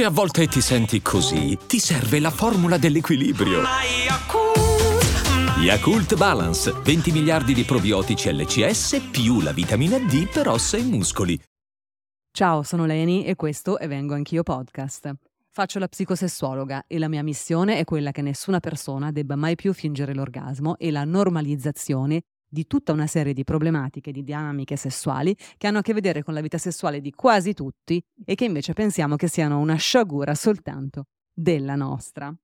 Se a volte ti senti così, ti serve la formula dell'equilibrio. Yakult Balance, 20 miliardi di probiotici LCS più la vitamina D per ossa e muscoli. Ciao, sono Leni e questo è Vengo Anch'io Podcast. Faccio la psicosessuologa e la mia missione è quella che nessuna persona debba mai più fingere l'orgasmo e la normalizzazione di tutta una serie di problematiche, di dinamiche sessuali che hanno a che vedere con la vita sessuale di quasi tutti e che invece pensiamo che siano una sciagura soltanto della nostra.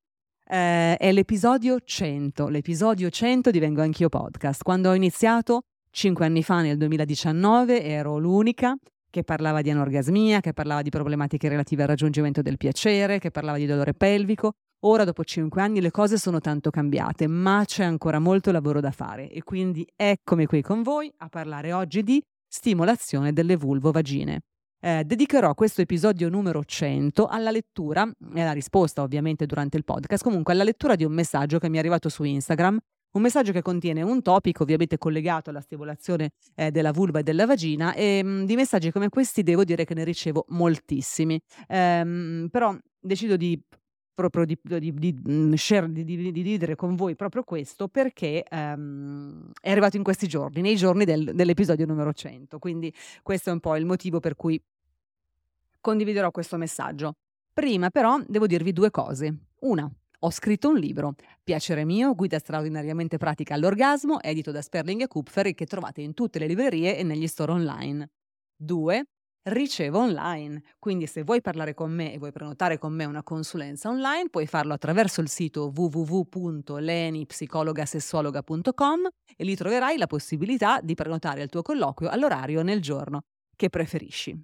Eh, è l'episodio 100, l'episodio 100 di Vengo Anch'io Podcast. Quando ho iniziato, cinque anni fa nel 2019, ero l'unica che parlava di anorgasmia, che parlava di problematiche relative al raggiungimento del piacere, che parlava di dolore pelvico. Ora, dopo cinque anni, le cose sono tanto cambiate, ma c'è ancora molto lavoro da fare. E quindi eccomi qui con voi a parlare oggi di stimolazione delle vulvovagine. Eh, dedicherò questo episodio numero 100 alla lettura e alla risposta ovviamente durante il podcast, comunque alla lettura di un messaggio che mi è arrivato su Instagram, un messaggio che contiene un topic ovviamente collegato alla stimolazione eh, della vulva e della vagina. E mh, mm, di messaggi come questi devo dire che ne ricevo moltissimi, ehm, però decido di proprio di, di, di, mm, share, di, dividere con voi proprio questo perché um, è arrivato in questi giorni, nei giorni del, dell'episodio numero 100. Quindi questo è un po' il motivo per cui condividerò questo messaggio. Prima però devo dirvi due cose. Una, ho scritto un libro, Piacere mio, guida straordinariamente pratica all'orgasmo, edito da Sperling e Kupfer che trovate in tutte le librerie e negli store online. Due, ricevo online. Quindi se vuoi parlare con me e vuoi prenotare con me una consulenza online, puoi farlo attraverso il sito www.lenipsicologasessuologa.com e lì troverai la possibilità di prenotare il tuo colloquio all'orario nel giorno che preferisci.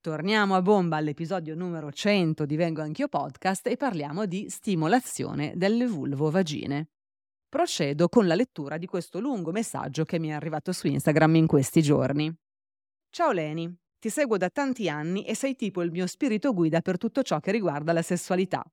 Torniamo a bomba all'episodio numero 100 di Vengo Anch'io Podcast e parliamo di stimolazione delle vulvovagine. Procedo con la lettura di questo lungo messaggio che mi è arrivato su Instagram in questi giorni. Ciao Leni, ti seguo da tanti anni e sei tipo il mio spirito guida per tutto ciò che riguarda la sessualità.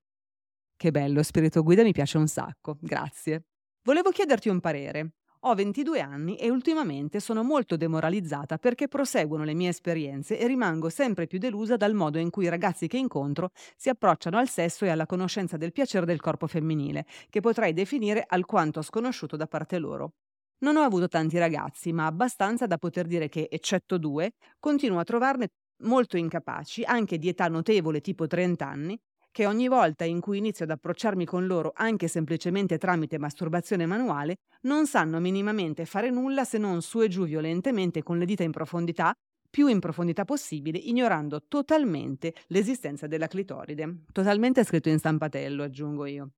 Che bello, spirito guida mi piace un sacco, grazie. Volevo chiederti un parere. Ho 22 anni e ultimamente sono molto demoralizzata perché proseguono le mie esperienze e rimango sempre più delusa dal modo in cui i ragazzi che incontro si approcciano al sesso e alla conoscenza del piacere del corpo femminile, che potrei definire alquanto sconosciuto da parte loro. Non ho avuto tanti ragazzi, ma abbastanza da poter dire che, eccetto due, continuo a trovarne molto incapaci, anche di età notevole tipo 30 anni, che ogni volta in cui inizio ad approcciarmi con loro anche semplicemente tramite masturbazione manuale, non sanno minimamente fare nulla se non su e giù violentemente con le dita in profondità, più in profondità possibile, ignorando totalmente l'esistenza della clitoride. Totalmente scritto in stampatello, aggiungo io.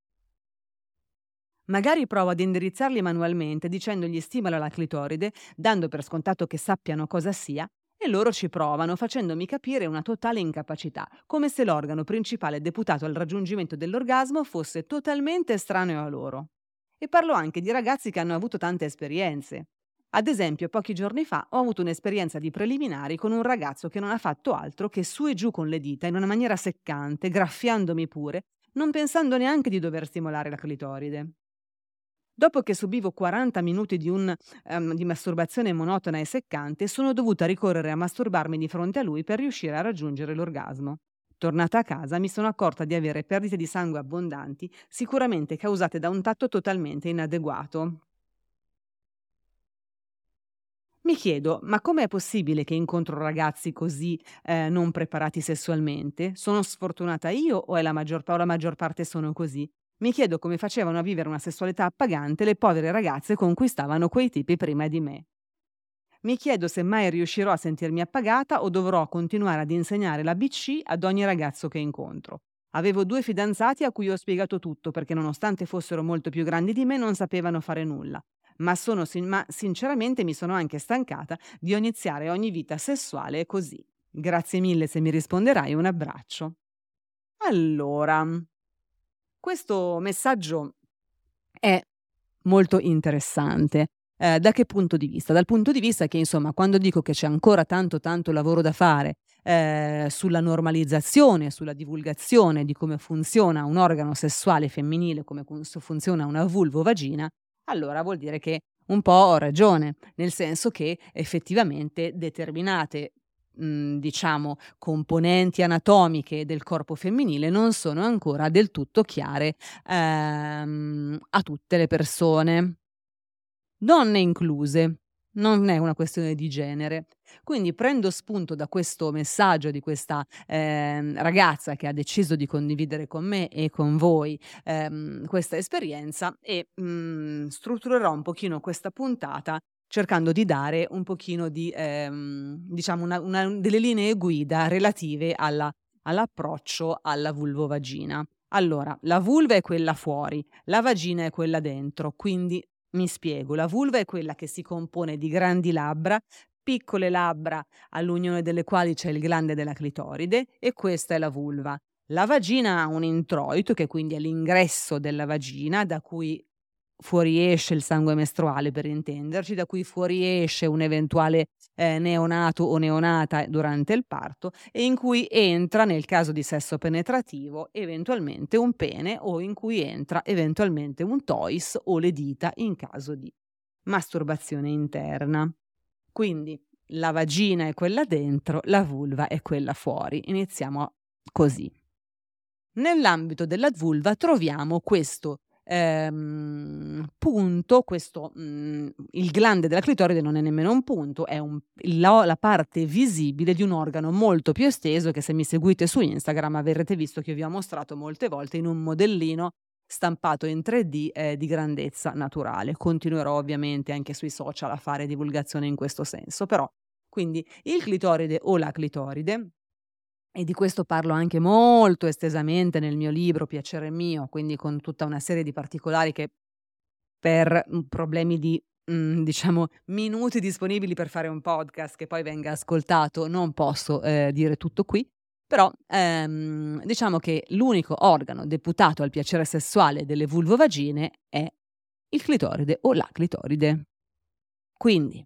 Magari provo ad indirizzarli manualmente dicendogli stimola la clitoride, dando per scontato che sappiano cosa sia, e loro ci provano facendomi capire una totale incapacità, come se l'organo principale deputato al raggiungimento dell'orgasmo fosse totalmente estraneo a loro. E parlo anche di ragazzi che hanno avuto tante esperienze. Ad esempio, pochi giorni fa ho avuto un'esperienza di preliminari con un ragazzo che non ha fatto altro che su e giù con le dita in una maniera seccante, graffiandomi pure, non pensando neanche di dover stimolare la clitoride. Dopo che subivo 40 minuti di, un, um, di masturbazione monotona e seccante, sono dovuta ricorrere a masturbarmi di fronte a lui per riuscire a raggiungere l'orgasmo. Tornata a casa mi sono accorta di avere perdite di sangue abbondanti, sicuramente causate da un tatto totalmente inadeguato. Mi chiedo, ma com'è possibile che incontro ragazzi così eh, non preparati sessualmente? Sono sfortunata io o, la maggior, o la maggior parte sono così? Mi chiedo come facevano a vivere una sessualità appagante le povere ragazze conquistavano quei tipi prima di me. Mi chiedo se mai riuscirò a sentirmi appagata o dovrò continuare ad insegnare la BC ad ogni ragazzo che incontro. Avevo due fidanzati a cui ho spiegato tutto perché nonostante fossero molto più grandi di me non sapevano fare nulla. Ma, sono, ma sinceramente mi sono anche stancata di iniziare ogni vita sessuale così. Grazie mille se mi risponderai, un abbraccio. Allora, questo messaggio è molto interessante. Eh, da che punto di vista? Dal punto di vista che, insomma, quando dico che c'è ancora tanto tanto lavoro da fare eh, sulla normalizzazione, sulla divulgazione di come funziona un organo sessuale femminile, come funziona una vulvo-vagina, allora vuol dire che un po' ho ragione, nel senso che effettivamente determinate mh, diciamo, componenti anatomiche del corpo femminile non sono ancora del tutto chiare ehm, a tutte le persone, donne incluse. Non è una questione di genere. Quindi prendo spunto da questo messaggio di questa eh, ragazza che ha deciso di condividere con me e con voi ehm, questa esperienza e mh, mm, strutturerò un pochino questa puntata cercando di dare un pochino di, ehm, diciamo, una, una, delle linee guida relative alla, all'approccio alla vulvovagina. Allora, la vulva è quella fuori, la vagina è quella dentro, quindi mi spiego, la vulva è quella che si compone di grandi labbra, piccole labbra all'unione delle quali c'è il glande della clitoride e questa è la vulva. La vagina ha un introito che quindi è l'ingresso della vagina da cui fuoriesce il sangue mestruale per intenderci, da cui fuoriesce un eventuale eh, neonato o neonata durante il parto e in cui entra nel caso di sesso penetrativo eventualmente un pene o in cui entra eventualmente un tois o le dita in caso di masturbazione interna. Quindi la vagina è quella dentro, la vulva è quella fuori. Iniziamo così. Nell'ambito della vulva troviamo questo ehm, punto, questo, mh, mhmm, il glande della clitoride non è nemmeno un punto, è un, la, la, parte visibile di un organo molto più esteso che se mi seguite su Instagram avrete visto che vi ho mostrato molte volte in un modellino stampato in 3D eh, di grandezza naturale. Continuerò ovviamente anche sui social a fare divulgazione in questo senso, però quindi il clitoride o la clitoride e di questo parlo anche molto estesamente nel mio libro Piacere mio, quindi con tutta una serie di particolari che per mhmm, problemi di mh, mhmm, diciamo minuti disponibili per fare un podcast che poi venga ascoltato non posso eh, dire tutto qui. Però ehm, diciamo che l'unico organo deputato al piacere sessuale delle vulvovagine è il clitoride o la clitoride. Quindi,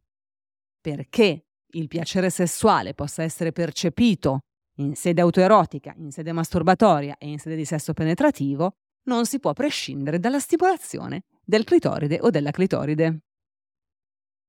perché il piacere sessuale possa essere percepito in sede autoerotica, in sede masturbatoria e in sede di sesso penetrativo, non si può prescindere dalla stimolazione del clitoride o della clitoride.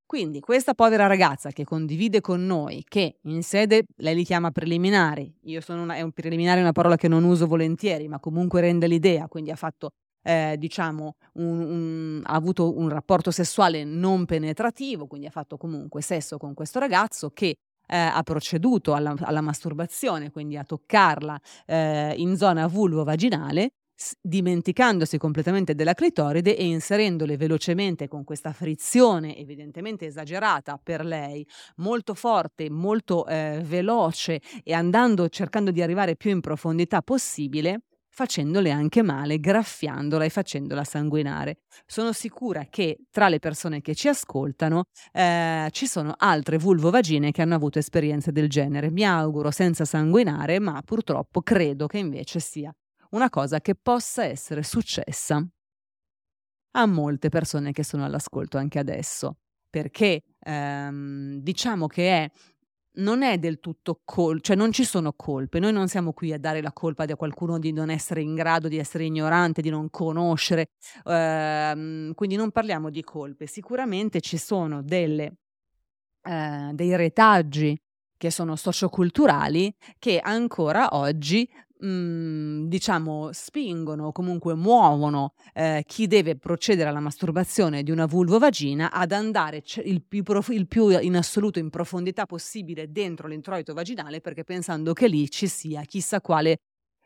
Quindi questa povera ragazza che condivide con noi che in sede, lei li chiama preliminari, io sono una, è un preliminare una parola che non uso volentieri, ma comunque rende l'idea, quindi ha fatto eh, diciamo, un, un, ha avuto un rapporto sessuale non penetrativo, quindi ha fatto comunque sesso con questo ragazzo che eh, ha proceduto alla, alla, masturbazione, quindi a toccarla eh, in zona vulvo-vaginale, dimenticandosi completamente della clitoride e inserendole velocemente con questa frizione evidentemente esagerata per lei, molto forte, molto eh, veloce e andando cercando di arrivare più in profondità possibile, facendole anche male, graffiandola e facendola sanguinare. Sono sicura che tra le persone che ci ascoltano eh, ci sono altre vulvovagine che hanno avuto esperienze del genere. Mi auguro senza sanguinare, ma purtroppo credo che invece sia una cosa che possa essere successa a molte persone che sono all'ascolto anche adesso, perché ehm, diciamo che è non è del tutto colpa, cioè non ci sono colpe, noi non siamo qui a dare la colpa a qualcuno di non essere in grado, di essere ignorante, di non conoscere, ehm, quindi non parliamo di colpe, sicuramente ci sono delle, eh, dei retaggi che sono socioculturali che ancora oggi mhmm, diciamo, spingono o comunque muovono, ehm, chi deve procedere alla masturbazione di una vulvovagina ad andare c il più prof il più in assoluto in profondità possibile dentro l'introito vaginale, perché pensando che lì ci sia chissà quale,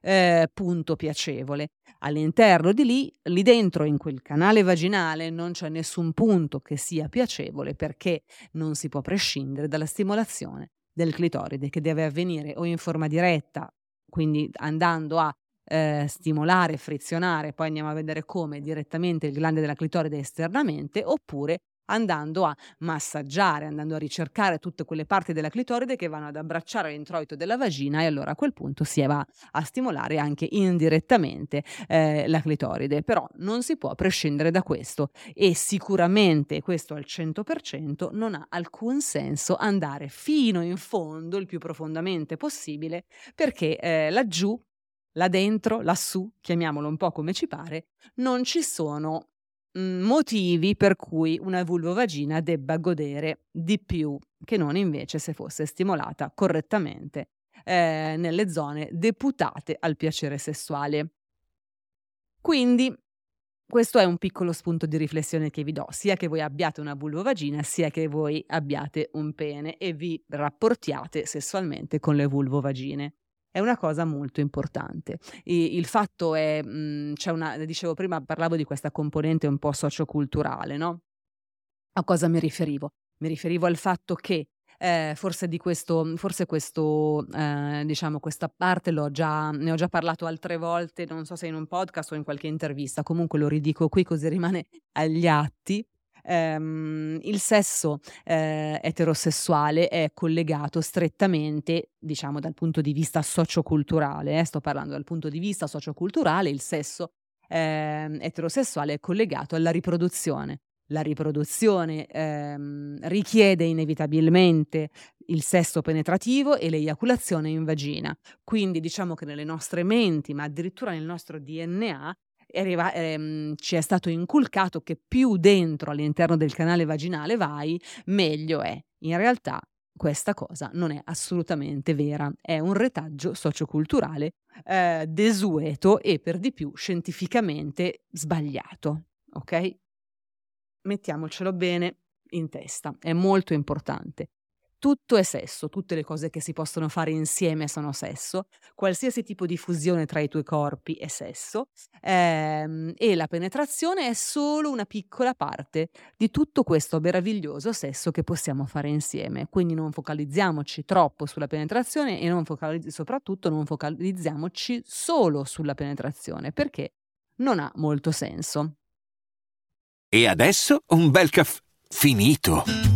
ehm, punto piacevole. All'interno di lì lì dentro in quel canale vaginale non c'è nessun punto che sia piacevole, perché non si può prescindere dalla stimolazione del clitoride che deve avvenire o in forma diretta quindi andando a eh, stimolare, frizionare, poi andiamo a vedere come direttamente il glande della clitoride esternamente, oppure andando a massaggiare, andando a ricercare tutte quelle parti della clitoride che vanno ad abbracciare l'introito della vagina e allora a quel punto si va a stimolare anche indirettamente eh, la clitoride. Però non si può prescindere da questo e sicuramente questo al 100% non ha alcun senso andare fino in fondo, il più profondamente possibile, perché eh, laggiù là dentro, lassù, chiamiamolo un po' come ci pare, non ci sono motivi per cui una vulvovagina debba godere di più che non invece se fosse stimolata correttamente eh, nelle zone deputate al piacere sessuale. Quindi questo è un piccolo spunto di riflessione che vi do, sia che voi abbiate una vulvovagina, sia che voi abbiate un pene e vi rapportiate sessualmente con le vulvovagine. È una cosa molto importante. il fatto è, mh, mhmm, c'è una, dicevo prima, parlavo di questa componente un po' socioculturale, no? A cosa mi riferivo? Mi riferivo al fatto che eh, forse di questo, forse questo, eh, diciamo, questa parte l'ho già, ne ho già parlato altre volte, non so se in un podcast o in qualche intervista, comunque lo ridico qui così rimane agli atti. Um, il sesso eh, eterosessuale è collegato strettamente, diciamo dal punto di vista socioculturale, eh, sto parlando dal punto di vista socioculturale, il sesso eh, eterosessuale è collegato alla riproduzione la riproduzione ehm, richiede inevitabilmente il sesso penetrativo e l'eiaculazione in vagina. Quindi diciamo che nelle nostre menti, ma addirittura nel nostro DNA, arriva, ehm, ci è stato inculcato che più dentro all'interno del canale vaginale vai, meglio è. In realtà questa cosa non è assolutamente vera, è un retaggio socioculturale eh, desueto e per di più scientificamente sbagliato. Ok? mettiamocelo bene in testa, è molto importante. Tutto è sesso, tutte le cose che si possono fare insieme sono sesso, qualsiasi tipo di fusione tra i tuoi corpi è sesso ehm, e la penetrazione è solo una piccola parte di tutto questo meraviglioso sesso che possiamo fare insieme. Quindi non focalizziamoci troppo sulla penetrazione e non focalizz- soprattutto non focalizziamoci solo sulla penetrazione perché non ha molto senso. E adesso un bel caffè finito.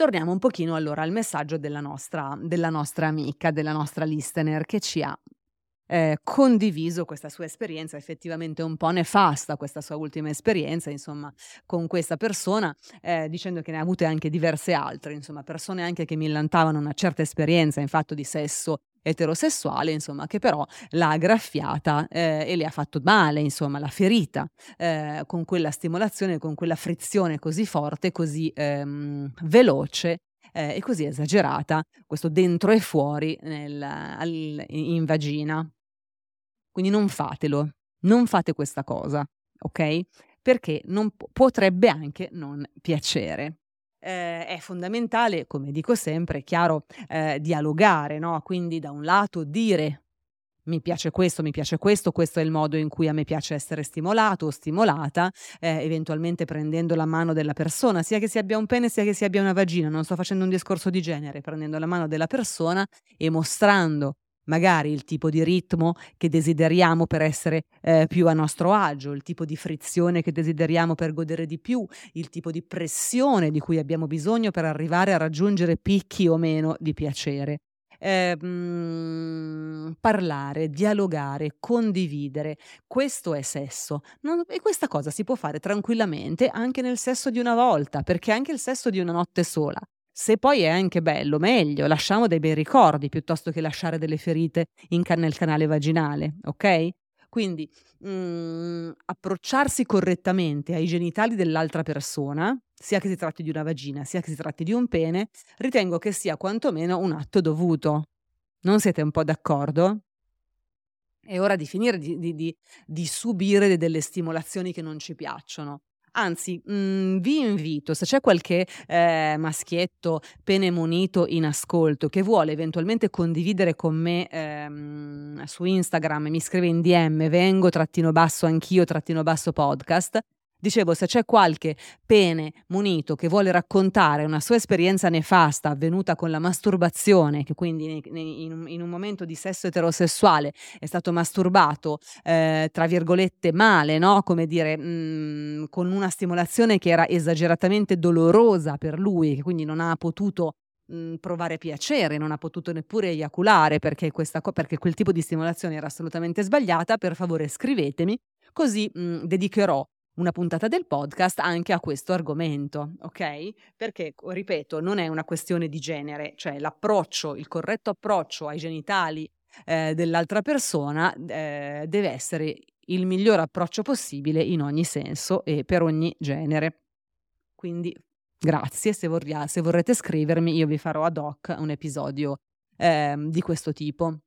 Torniamo un pochino allora al messaggio della nostra, della nostra amica, della nostra listener che ci ha eh, condiviso questa sua esperienza. Effettivamente un po' nefasta, questa sua ultima esperienza, insomma, con questa persona, eh, dicendo che ne ha avute anche diverse altre, insomma, persone anche che millantavano una certa esperienza in fatto di sesso eterosessuale, insomma, che però l'ha graffiata eh, e le ha fatto male, insomma, l'ha ferita eh, con quella stimolazione, con quella frizione così forte, così ehm, veloce eh, e così esagerata, questo dentro e fuori nel, al, in vagina. Quindi non fatelo, non fate questa cosa, ok? Perché non, potrebbe anche non piacere eh, è fondamentale, come dico sempre, chiaro, eh, dialogare, no? quindi da un lato dire mi piace questo, mi piace questo, questo è il modo in cui a me piace essere stimolato o stimolata, eh, eventualmente prendendo la mano della persona, sia che si abbia un pene sia che si abbia una vagina, non sto facendo un discorso di genere, prendendo la mano della persona e mostrando magari il tipo di ritmo che desideriamo per essere eh, più a nostro agio, il tipo di frizione che desideriamo per godere di più, il tipo di pressione di cui abbiamo bisogno per arrivare a raggiungere picchi o meno di piacere. Eh, parlare, dialogare, condividere, questo è sesso. Non, e questa cosa si può fare tranquillamente anche nel sesso di una volta, perché anche il sesso di una notte sola se poi è anche bello, meglio, lasciamo dei bei ricordi piuttosto che lasciare delle ferite can- nel canale vaginale, ok? Quindi mh, mhmm, approcciarsi correttamente ai genitali dell'altra persona, sia che si tratti di una vagina, sia che si tratti di un pene, ritengo che sia quantomeno un atto dovuto. Non siete un po' d'accordo? È ora di finire di, di, di, di subire delle stimolazioni che non ci piacciono. Anzi, mhmm, vi invito, se c'è qualche, ehm, maschietto penemunito in ascolto che vuole eventualmente condividere con me, ehm, su Instagram, mi scrive in DM vengo trattino basso anch'io trattino basso podcast, Dicevo, se c'è qualche pene munito che vuole raccontare una sua esperienza nefasta avvenuta con la masturbazione, che quindi in un, momento di sesso eterosessuale è stato masturbato, eh, tra virgolette, male, no? come dire, mh, mm, con una stimolazione che era esageratamente dolorosa per lui, che quindi non ha potuto mh, provare piacere, non ha potuto neppure eiaculare perché, questa, perché quel tipo di stimolazione era assolutamente sbagliata, per favore scrivetemi, così mh, dedicherò una puntata del podcast anche a questo argomento, ok? Perché, ripeto, non è una questione di genere, cioè l'approccio, il corretto approccio ai genitali eh, dell'altra persona eh, deve essere il miglior approccio possibile in ogni senso e per ogni genere. Quindi grazie, se, vorria, se vorrete scrivermi io vi farò ad hoc un episodio eh, di questo tipo.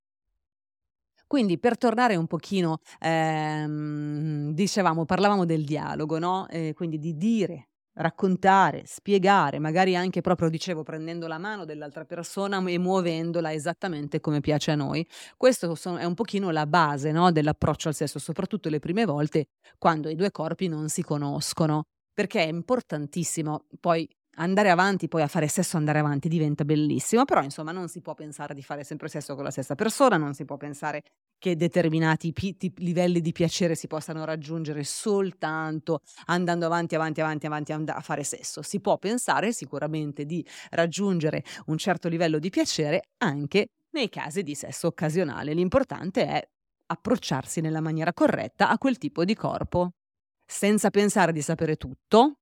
Quindi per tornare un pochino, ehm, dicevamo, parlavamo del dialogo, no? Eh, quindi di dire, raccontare, spiegare, magari anche proprio, dicevo, prendendo la mano dell'altra persona e muovendola esattamente come piace a noi. Questo è un pochino la base no? dell'approccio al sesso, soprattutto le prime volte quando i due corpi non si conoscono, perché è importantissimo poi andare avanti, poi a fare sesso andare avanti diventa bellissimo, però insomma non si può pensare di fare sempre sesso con la stessa persona, non si può pensare che determinati pi- livelli di piacere si possano raggiungere soltanto andando avanti, avanti, avanti, avanti a fare sesso. Si può pensare sicuramente di raggiungere un certo livello di piacere anche nei casi di sesso occasionale. L'importante è approcciarsi nella maniera corretta a quel tipo di corpo, senza pensare di sapere tutto,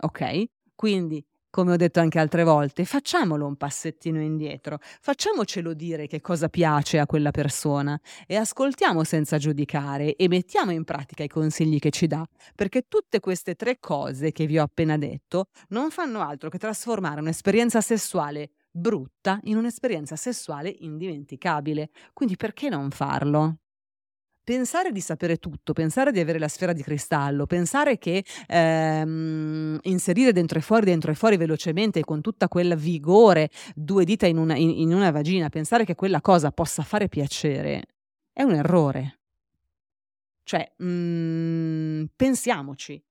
ok? Quindi, come ho detto anche altre volte, facciamolo un passettino indietro, facciamocelo dire che cosa piace a quella persona e ascoltiamo senza giudicare e mettiamo in pratica i consigli che ci dà, perché tutte queste tre cose che vi ho appena detto non fanno altro che trasformare un'esperienza sessuale brutta in un'esperienza sessuale indimenticabile. Quindi perché non farlo? Pensare di sapere tutto, pensare di avere la sfera di cristallo, pensare che ehm, inserire dentro e fuori, dentro e fuori velocemente con tutta quel vigore, due dita in una, in, in una vagina, pensare che quella cosa possa fare piacere, è un errore. Cioè, mm, pensiamoci.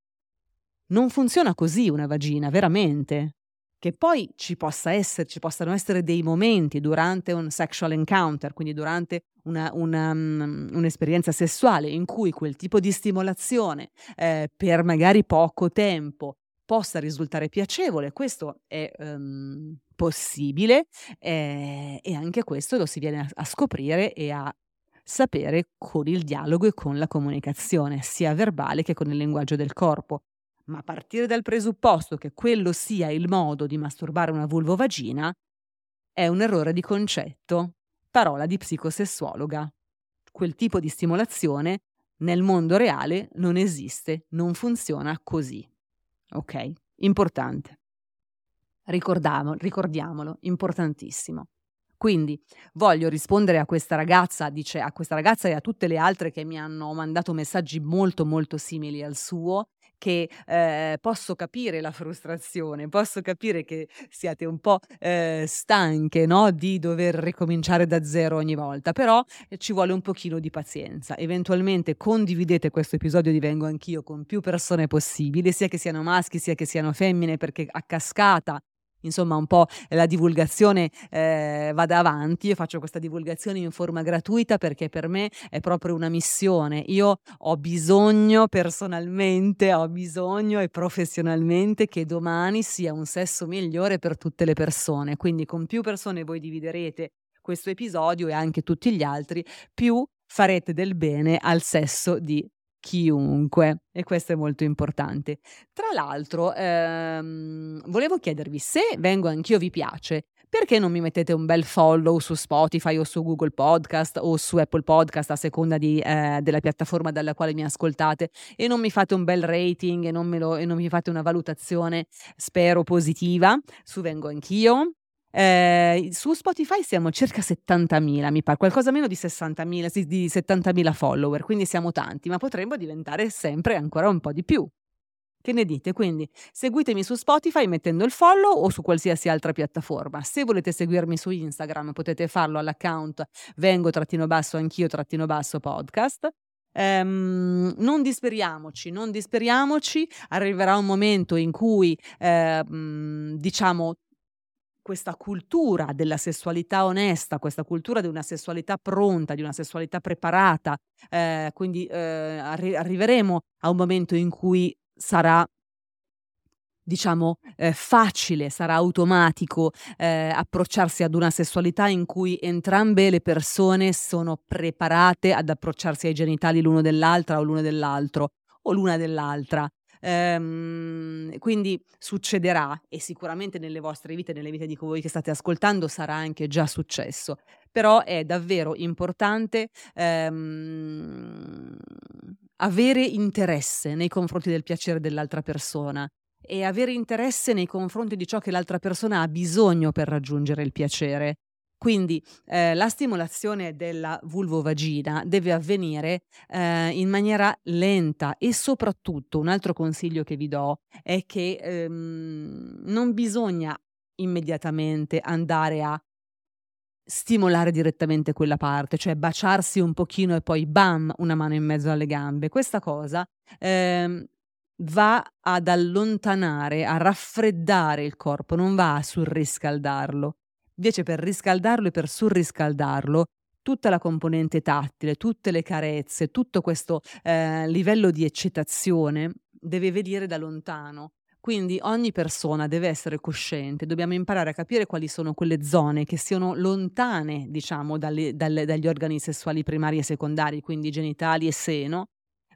Non funziona così una vagina, veramente. Che poi ci, possa essere, ci possano essere dei momenti durante un sexual encounter, quindi durante una, una, um, un'esperienza sessuale in cui quel tipo di stimolazione eh, per magari poco tempo possa risultare piacevole, questo è um, possibile eh, e anche questo lo si viene a, a scoprire e a sapere con il dialogo e con la comunicazione, sia verbale che con il linguaggio del corpo ma partire dal presupposto che quello sia il modo di masturbare una vulvovagina è un errore di concetto. Parola di psicosessuologa. Quel tipo di stimolazione nel mondo reale non esiste, non funziona così. Ok? Importante. ricordiamolo, importantissimo. Quindi voglio rispondere a questa ragazza, dice a questa ragazza e a tutte le altre che mi hanno mandato messaggi molto molto simili al suo che eh, posso capire la frustrazione, posso capire che siate un po' eh, stanche no? di dover ricominciare da zero ogni volta, però eh, ci vuole un pochino di pazienza. Eventualmente condividete questo episodio di Vengo Anch'io con più persone possibili, sia che siano maschi sia che siano femmine, perché a cascata insomma un po' la divulgazione eh, vada avanti. Io faccio questa divulgazione in forma gratuita perché per me è proprio una missione. Io ho bisogno personalmente, ho bisogno e professionalmente che domani sia un sesso migliore per tutte le persone. Quindi con più persone voi dividerete questo episodio e anche tutti gli altri, più farete del bene al sesso di chiunque e questo è molto importante. Tra l'altro, ehm, volevo chiedervi se vengo anch'io vi piace, perché non mi mettete un bel follow su Spotify o su Google Podcast o su Apple Podcast a seconda di, eh, della piattaforma dalla quale mi ascoltate e non mi fate un bel rating e non, lo, e non mi fate una valutazione, spero positiva, su Vengo Anch'io. Eh, su Spotify siamo circa 70.000, mi pare, qualcosa meno di 60.000, sì, di 70.000 follower, quindi siamo tanti, ma potremmo diventare sempre ancora un po' di più. Che ne dite? Quindi seguitemi su Spotify mettendo il follow o su qualsiasi altra piattaforma. Se volete seguirmi su Instagram potete farlo all'account vengo trattino basso anch'io trattino basso podcast. ehm, non disperiamoci, non disperiamoci, arriverà un momento in cui eh, diciamo questa cultura della sessualità onesta, questa cultura di una sessualità pronta, di una sessualità preparata, eh, quindi eh, arri- arriveremo a un momento in cui sarà diciamo, eh, facile, sarà automatico eh, approcciarsi ad una sessualità in cui entrambe le persone sono preparate ad approcciarsi ai genitali l'uno dell'altra o l'uno dell'altro o l'una dell'altra. Ehm, quindi succederà e sicuramente nelle vostre vite, nelle vite di voi che state ascoltando sarà anche già successo, però è davvero importante ehm, avere interesse nei confronti del piacere dell'altra persona e avere interesse nei confronti di ciò che l'altra persona ha bisogno per raggiungere il piacere. Quindi eh, la stimolazione della vulvovagina deve avvenire eh, in maniera lenta e soprattutto un altro consiglio che vi do è che ehm, non bisogna immediatamente andare a stimolare direttamente quella parte, cioè baciarsi un pochino e poi bam, una mano in mezzo alle gambe. Questa cosa ehm, va ad allontanare, a raffreddare il corpo, non va a surriscaldarlo. Invece per riscaldarlo e per surriscaldarlo, tutta la componente tattile, tutte le carezze, tutto questo eh, livello di eccitazione deve venire da lontano. Quindi ogni persona deve essere cosciente, dobbiamo imparare a capire quali sono quelle zone che siano lontane, diciamo, dalle, dalle, dagli organi sessuali primari e secondari, quindi genitali e seno,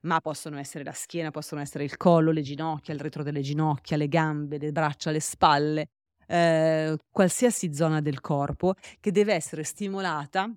ma possono essere la schiena, possono essere il collo, le ginocchia, il retro delle ginocchia, le gambe, le braccia, le spalle, eh, qualsiasi zona del corpo che deve essere stimolata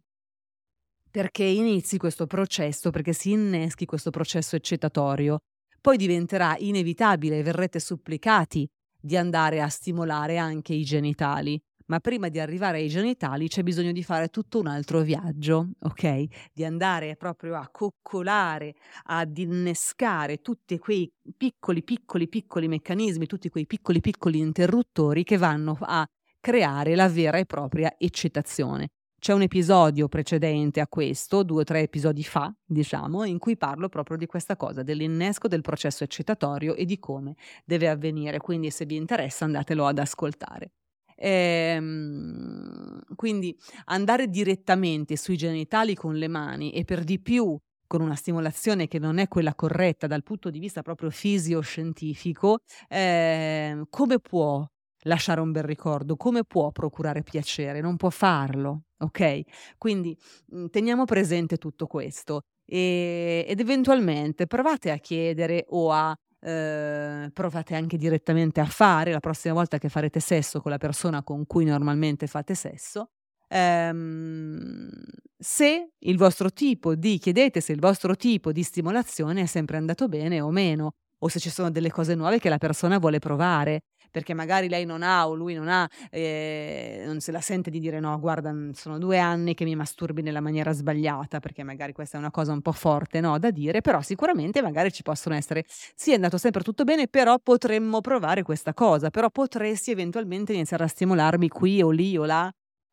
perché inizi questo processo, perché si inneschi questo processo eccitatorio. Poi diventerà inevitabile, verrete supplicati di andare a stimolare anche i genitali ma prima di arrivare ai genitali c'è bisogno di fare tutto un altro viaggio, ok? Di andare proprio a coccolare, ad innescare tutti quei piccoli, piccoli, piccoli meccanismi, tutti quei piccoli, piccoli interruttori che vanno a creare la vera e propria eccitazione. C'è un episodio precedente a questo, due o tre episodi fa, diciamo, in cui parlo proprio di questa cosa, dell'innesco del processo eccitatorio e di come deve avvenire. Quindi se vi interessa andatelo ad ascoltare. Ehm, quindi andare direttamente sui genitali con le mani e per di più con una stimolazione che non è quella corretta dal punto di vista proprio fisioscientifico, eh, come può lasciare un bel ricordo, come può procurare piacere? Non può farlo, ok? Quindi mh, teniamo presente tutto questo ed eventualmente provate a chiedere o a eh, provate anche direttamente a fare la prossima volta che farete sesso con la persona con cui normalmente fate sesso. Ehm, se il vostro tipo di, chiedete se il vostro tipo di stimolazione è sempre andato bene o meno, o se ci sono delle cose nuove che la persona vuole provare perché magari lei non ha o lui non ha, eh, non se la sente di dire no, guarda, sono due anni che mi masturbi nella maniera sbagliata, perché magari questa è una cosa un po' forte no, da dire, però sicuramente magari ci possono essere, sì è andato sempre tutto bene, però potremmo provare questa cosa, però potresti eventualmente iniziare a stimolarmi qui o lì o là.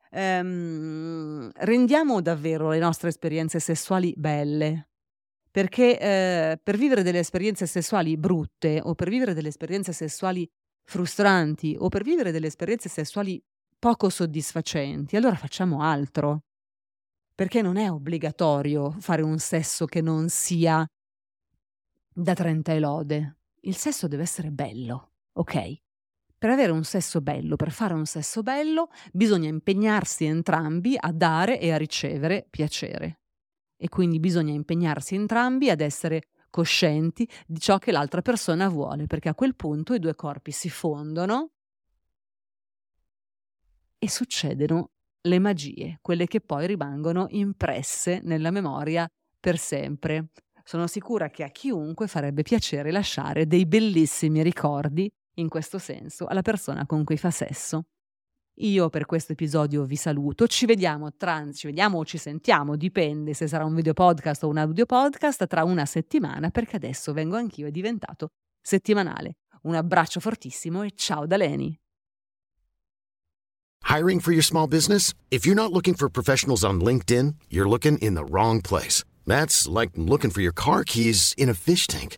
Ehm, rendiamo davvero le nostre esperienze sessuali belle, perché eh, per vivere delle esperienze sessuali brutte o per vivere delle esperienze sessuali frustranti o per vivere delle esperienze sessuali poco soddisfacenti, allora facciamo altro. Perché non è obbligatorio fare un sesso che non sia da 30 e lode. Il sesso deve essere bello, ok? Per avere un sesso bello, per fare un sesso bello, bisogna impegnarsi entrambi a dare e a ricevere piacere. E quindi bisogna impegnarsi entrambi ad essere coscienti di ciò che l'altra persona vuole, perché a quel punto i due corpi si fondono e succedono le magie, quelle che poi rimangono impresse nella memoria per sempre. Sono sicura che a chiunque farebbe piacere lasciare dei bellissimi ricordi, in questo senso, alla persona con cui fa sesso. Io per questo episodio vi saluto, ci vediamo, tra, ci vediamo o ci sentiamo, dipende se sarà un video podcast o un audio podcast, tra una settimana perché adesso vengo anch'io, è diventato settimanale. Un abbraccio fortissimo e ciao da Leni. Hiring for your small business? If you're not looking for professionals on LinkedIn, you're looking in the wrong place. That's like looking for your car keys in a fish tank.